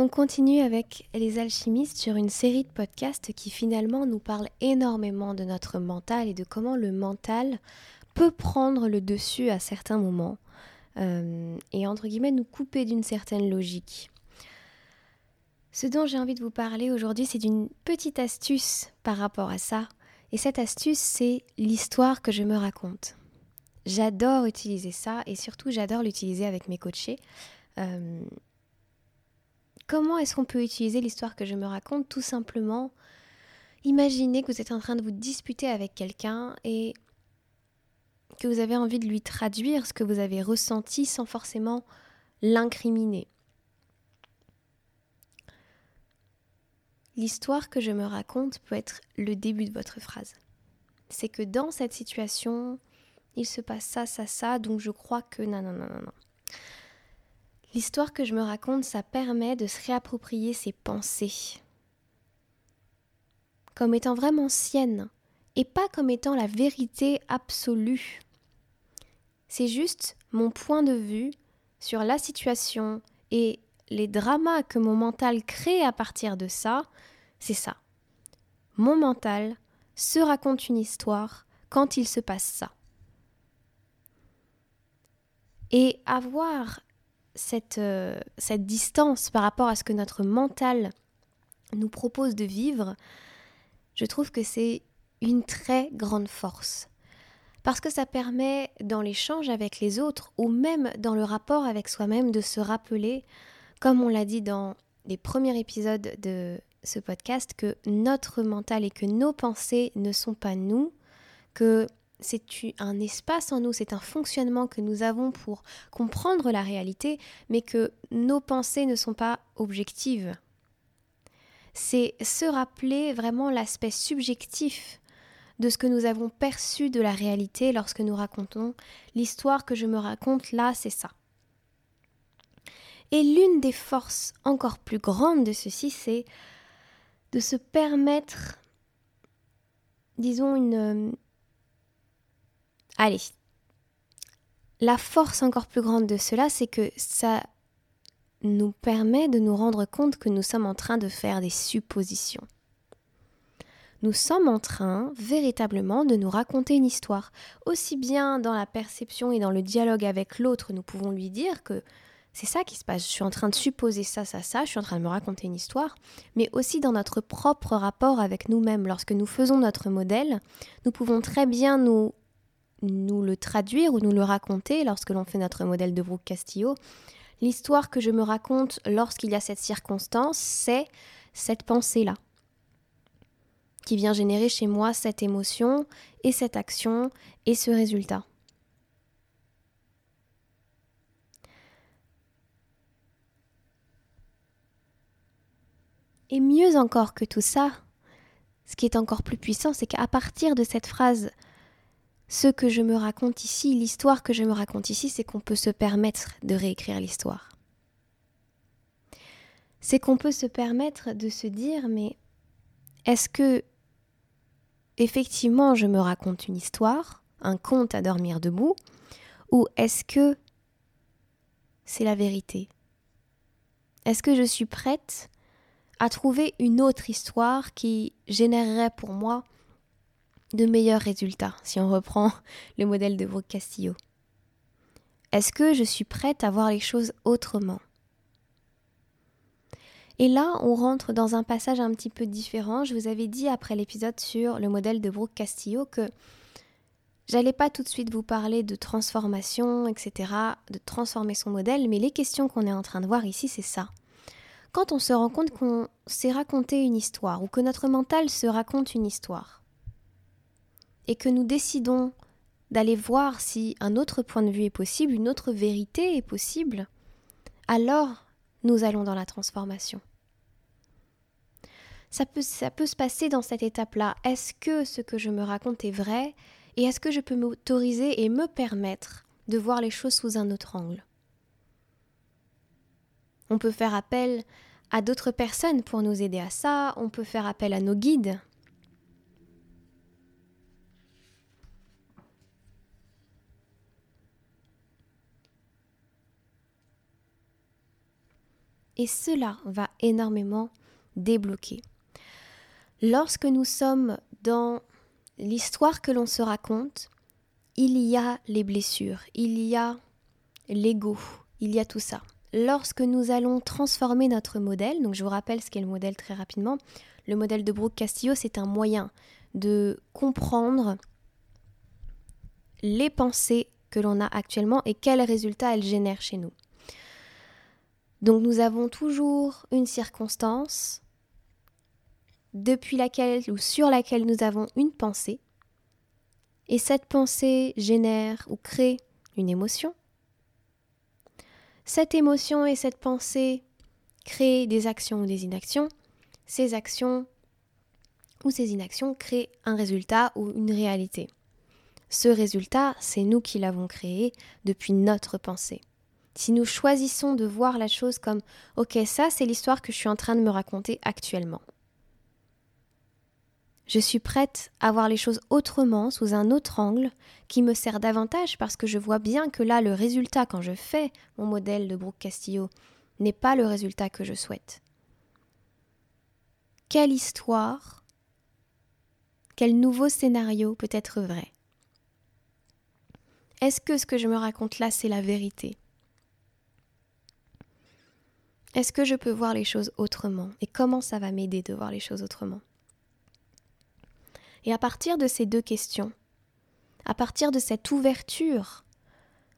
On continue avec les alchimistes sur une série de podcasts qui finalement nous parlent énormément de notre mental et de comment le mental peut prendre le dessus à certains moments euh, et entre guillemets nous couper d'une certaine logique. Ce dont j'ai envie de vous parler aujourd'hui, c'est d'une petite astuce par rapport à ça. Et cette astuce, c'est l'histoire que je me raconte. J'adore utiliser ça et surtout j'adore l'utiliser avec mes coachés. Euh, Comment est-ce qu'on peut utiliser l'histoire que je me raconte? Tout simplement, imaginez que vous êtes en train de vous disputer avec quelqu'un et que vous avez envie de lui traduire ce que vous avez ressenti sans forcément l'incriminer. L'histoire que je me raconte peut être le début de votre phrase. C'est que dans cette situation, il se passe ça, ça, ça, donc je crois que non, non, non, non, non. L'histoire que je me raconte, ça permet de se réapproprier ses pensées comme étant vraiment siennes et pas comme étant la vérité absolue. C'est juste mon point de vue sur la situation et les dramas que mon mental crée à partir de ça, c'est ça. Mon mental se raconte une histoire quand il se passe ça. Et avoir cette, euh, cette distance par rapport à ce que notre mental nous propose de vivre, je trouve que c'est une très grande force. Parce que ça permet dans l'échange avec les autres ou même dans le rapport avec soi-même de se rappeler, comme on l'a dit dans les premiers épisodes de ce podcast, que notre mental et que nos pensées ne sont pas nous, que c'est un espace en nous, c'est un fonctionnement que nous avons pour comprendre la réalité, mais que nos pensées ne sont pas objectives. C'est se rappeler vraiment l'aspect subjectif de ce que nous avons perçu de la réalité lorsque nous racontons l'histoire que je me raconte là, c'est ça. Et l'une des forces encore plus grandes de ceci, c'est de se permettre, disons, une, Allez, la force encore plus grande de cela, c'est que ça nous permet de nous rendre compte que nous sommes en train de faire des suppositions. Nous sommes en train véritablement de nous raconter une histoire. Aussi bien dans la perception et dans le dialogue avec l'autre, nous pouvons lui dire que c'est ça qui se passe. Je suis en train de supposer ça, ça, ça, je suis en train de me raconter une histoire, mais aussi dans notre propre rapport avec nous-mêmes. Lorsque nous faisons notre modèle, nous pouvons très bien nous nous le traduire ou nous le raconter lorsque l'on fait notre modèle de Brooke Castillo. L'histoire que je me raconte lorsqu'il y a cette circonstance, c'est cette pensée-là qui vient générer chez moi cette émotion et cette action et ce résultat. Et mieux encore que tout ça, ce qui est encore plus puissant, c'est qu'à partir de cette phrase ce que je me raconte ici, l'histoire que je me raconte ici, c'est qu'on peut se permettre de réécrire l'histoire. C'est qu'on peut se permettre de se dire, mais est-ce que effectivement je me raconte une histoire, un conte à dormir debout, ou est-ce que c'est la vérité? Est-ce que je suis prête à trouver une autre histoire qui générerait pour moi de meilleurs résultats si on reprend le modèle de Brooke Castillo Est-ce que je suis prête à voir les choses autrement? Et là, on rentre dans un passage un petit peu différent. Je vous avais dit après l'épisode sur le modèle de Brooke Castillo que j'allais pas tout de suite vous parler de transformation, etc., de transformer son modèle, mais les questions qu'on est en train de voir ici, c'est ça. Quand on se rend compte qu'on s'est raconté une histoire ou que notre mental se raconte une histoire, et que nous décidons d'aller voir si un autre point de vue est possible, une autre vérité est possible, alors nous allons dans la transformation. Ça peut, se passer dans cette étape-là. Est-ce que ce que je me raconte est vrai et est-ce que je peux m'autoriser et me permettre de voir les choses sous un autre angle? On peut faire appel à d'autres personnes pour nous aider à ça, on peut faire appel à nos guides Et cela va énormément débloquer. Lorsque nous sommes dans l'histoire que l'on se raconte, il y a les blessures, il y a l'ego, il y a tout ça. Lorsque nous allons transformer notre modèle, donc je vous rappelle ce qu'est le modèle très rapidement, le modèle de Brooke Castillo, c'est un moyen de comprendre les pensées que l'on a actuellement et quels résultats elles génèrent chez nous. Donc nous avons toujours une circonstance depuis laquelle ou sur laquelle nous avons une pensée. Et cette pensée génère ou crée une émotion. Cette émotion et cette pensée créent des actions ou des inactions. Ces actions ou ces inactions créent un résultat ou une réalité. Ce résultat, c'est nous qui l'avons créé depuis notre pensée. Si nous choisissons de voir la chose comme OK, ça c'est l'histoire que je suis en train de me raconter actuellement. Je suis prête à voir les choses autrement, sous un autre angle, qui me sert davantage parce que je vois bien que là, le résultat, quand je fais mon modèle de Brooke Castillo, n'est pas le résultat que je souhaite. Quelle histoire, quel nouveau scénario peut être vrai? Est-ce que ce que je me raconte là, c'est la vérité? Est-ce que je peux voir les choses autrement? Et comment ça va m'aider de voir les choses autrement? Et à partir de ces deux questions, à partir de cette ouverture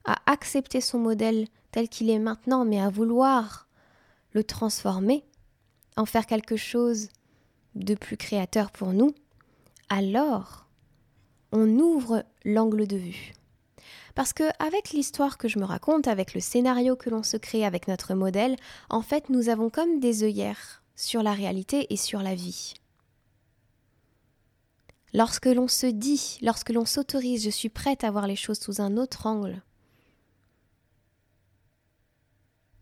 à accepter son modèle tel qu'il est maintenant, mais à vouloir le transformer, en faire quelque chose de plus créateur pour nous, alors on ouvre l'angle de vue. Parce que avec l'histoire que je me raconte, avec le scénario que l'on se crée avec notre modèle, en fait, nous avons comme des œillères sur la réalité et sur la vie. Lorsque l'on se dit, lorsque l'on s'autorise, je suis prête à voir les choses sous un autre angle,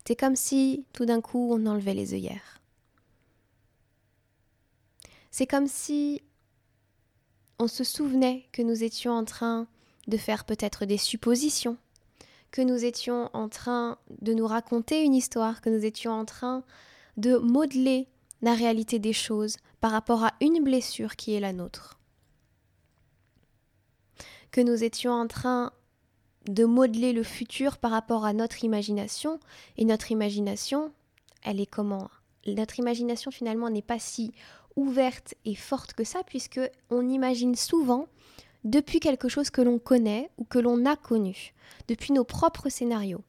c'est comme si tout d'un coup on enlevait les œillères. C'est comme si on se souvenait que nous étions en train de faire peut-être des suppositions, que nous étions en train de nous raconter une histoire, que nous étions en train de modeler la réalité des choses par rapport à une blessure qui est la nôtre que nous étions en train de modeler le futur par rapport à notre imagination. Et notre imagination, elle est comment? Notre imagination finalement n'est pas si ouverte et forte que ça, puisque on imagine souvent depuis quelque chose que l'on connaît ou que l'on a connu, depuis nos propres scénarios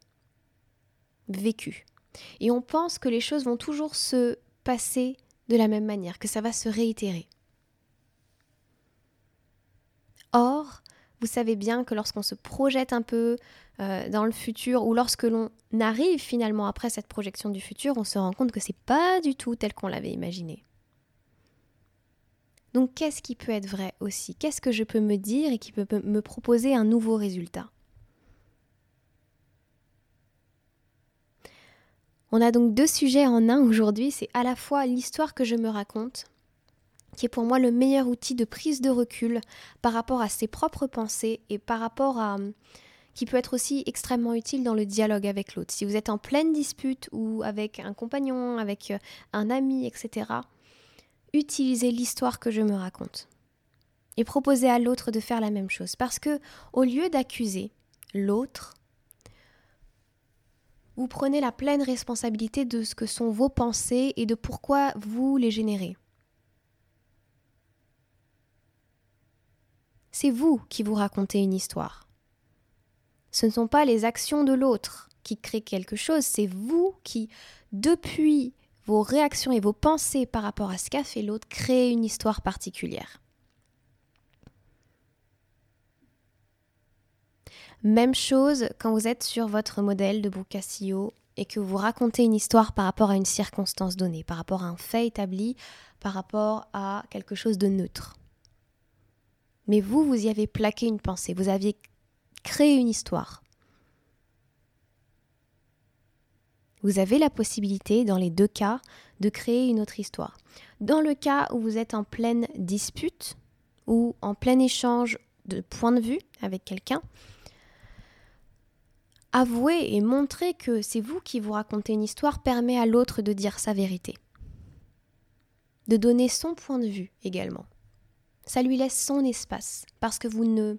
vécus. Et on pense que les choses vont toujours se passer de la même manière, que ça va se réitérer. Or, vous savez bien que lorsqu'on se projette un peu euh, dans le futur ou lorsque l'on arrive finalement après cette projection du futur, on se rend compte que c'est pas du tout tel qu'on l'avait imaginé. Donc qu'est-ce qui peut être vrai aussi? Qu'est-ce que je peux me dire et qui peut me proposer un nouveau résultat? On a donc deux sujets en un aujourd'hui, c'est à la fois l'histoire que je me raconte qui est pour moi le meilleur outil de prise de recul par rapport à ses propres pensées et par rapport à qui peut être aussi extrêmement utile dans le dialogue avec l'autre. Si vous êtes en pleine dispute ou avec un compagnon, avec euh, un ami, etc., utilisez l'histoire que je me raconte et proposez à l'autre de faire la même chose. Parce que au lieu d'accuser l'autre, vous prenez la pleine responsabilité de ce que sont vos pensées et de pourquoi vous les générez. c'est vous qui vous racontez une histoire. Ce ne sont pas les actions de l'autre qui créent quelque chose, c'est vous qui, depuis vos réactions et vos pensées par rapport à ce qu'a fait l'autre, créez une histoire particulière. Même chose quand vous êtes sur votre modèle de Boucassio et que vous racontez une histoire par rapport à une circonstance donnée, par rapport à un fait établi, par rapport à quelque chose de neutre. Mais vous, vous y avez plaqué une pensée, vous aviez créé une histoire. Vous avez la possibilité, dans les deux cas, de créer une autre histoire. Dans le cas où vous êtes en pleine dispute ou en plein échange de points de vue avec quelqu'un, avouer et montrer que c'est vous qui vous racontez une histoire permet à l'autre de dire sa vérité. De donner son point de vue également. Ça lui laisse son espace parce que vous ne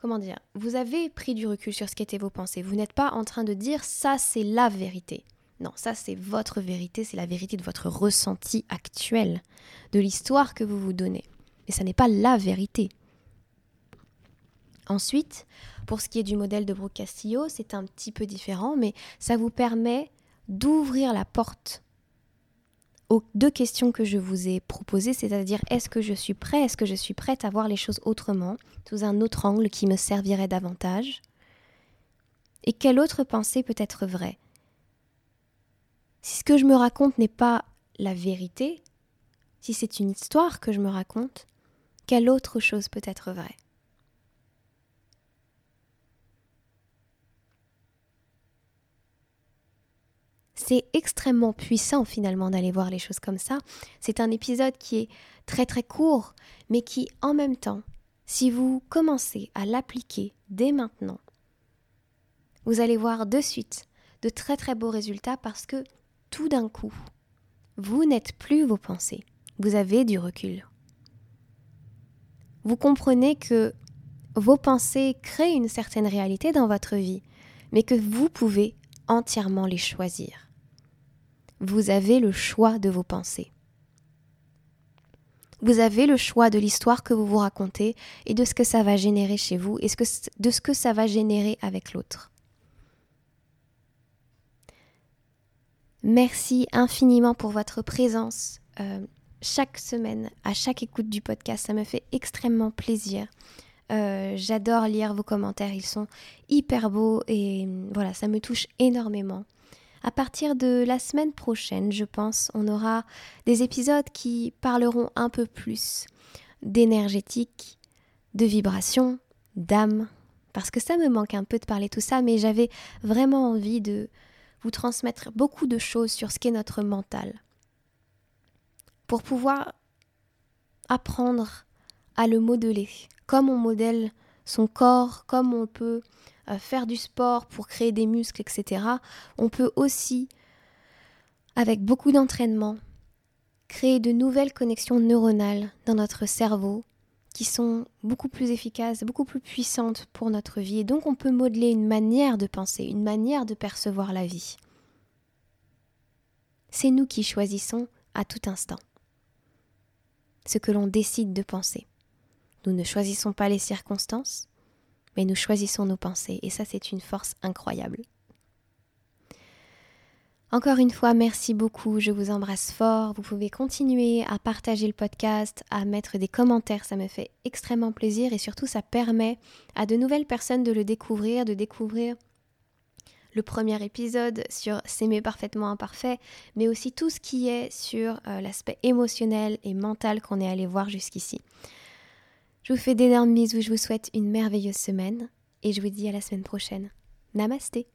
comment dire, vous avez pris du recul sur ce qu'étaient vos pensées. Vous n'êtes pas en train de dire ça c'est la vérité. Non, ça c'est votre vérité, c'est la vérité de votre ressenti actuel, de l'histoire que vous vous donnez. Mais ça n'est pas la vérité. Ensuite, pour ce qui est du modèle de Brooke Castillo, c'est un petit peu différent, mais ça vous permet d'ouvrir la porte aux deux questions que je vous ai proposées, c'est-à-dire est-ce que je suis prêt, est-ce que je suis prête à voir les choses autrement, sous un autre angle qui me servirait davantage? Et quelle autre pensée peut être vraie? Si ce que je me raconte n'est pas la vérité, si c'est une histoire que je me raconte, quelle autre chose peut être vraie? C'est extrêmement puissant finalement d'aller voir les choses comme ça. C'est un épisode qui est très très court, mais qui en même temps, si vous commencez à l'appliquer dès maintenant, vous allez voir de suite de très très beaux résultats parce que tout d'un coup, vous n'êtes plus vos pensées, vous avez du recul. Vous comprenez que vos pensées créent une certaine réalité dans votre vie, mais que vous pouvez entièrement les choisir vous avez le choix de vos pensées. Vous avez le choix de l'histoire que vous vous racontez et de ce que ça va générer chez vous et de ce que ça va générer avec l'autre. Merci infiniment pour votre présence euh, chaque semaine, à chaque écoute du podcast. Ça me fait extrêmement plaisir. Euh, j'adore lire vos commentaires, ils sont hyper beaux et voilà, ça me touche énormément. À partir de la semaine prochaine, je pense, on aura des épisodes qui parleront un peu plus d'énergétique, de vibration, d'âme, parce que ça me manque un peu de parler tout ça, mais j'avais vraiment envie de vous transmettre beaucoup de choses sur ce qu'est notre mental, pour pouvoir apprendre à le modeler, comme on modèle son corps, comme on peut faire du sport pour créer des muscles, etc., on peut aussi, avec beaucoup d'entraînement, créer de nouvelles connexions neuronales dans notre cerveau qui sont beaucoup plus efficaces, beaucoup plus puissantes pour notre vie. Et donc on peut modeler une manière de penser, une manière de percevoir la vie. C'est nous qui choisissons à tout instant ce que l'on décide de penser. Nous ne choisissons pas les circonstances, mais nous choisissons nos pensées et ça c'est une force incroyable. Encore une fois, merci beaucoup, je vous embrasse fort. Vous pouvez continuer à partager le podcast, à mettre des commentaires, ça me fait extrêmement plaisir et surtout ça permet à de nouvelles personnes de le découvrir, de découvrir le premier épisode sur s'aimer parfaitement imparfait, mais aussi tout ce qui est sur euh, l'aspect émotionnel et mental qu'on est allé voir jusqu'ici. Je vous fais d'énormes bisous, je vous souhaite une merveilleuse semaine et je vous dis à la semaine prochaine. Namasté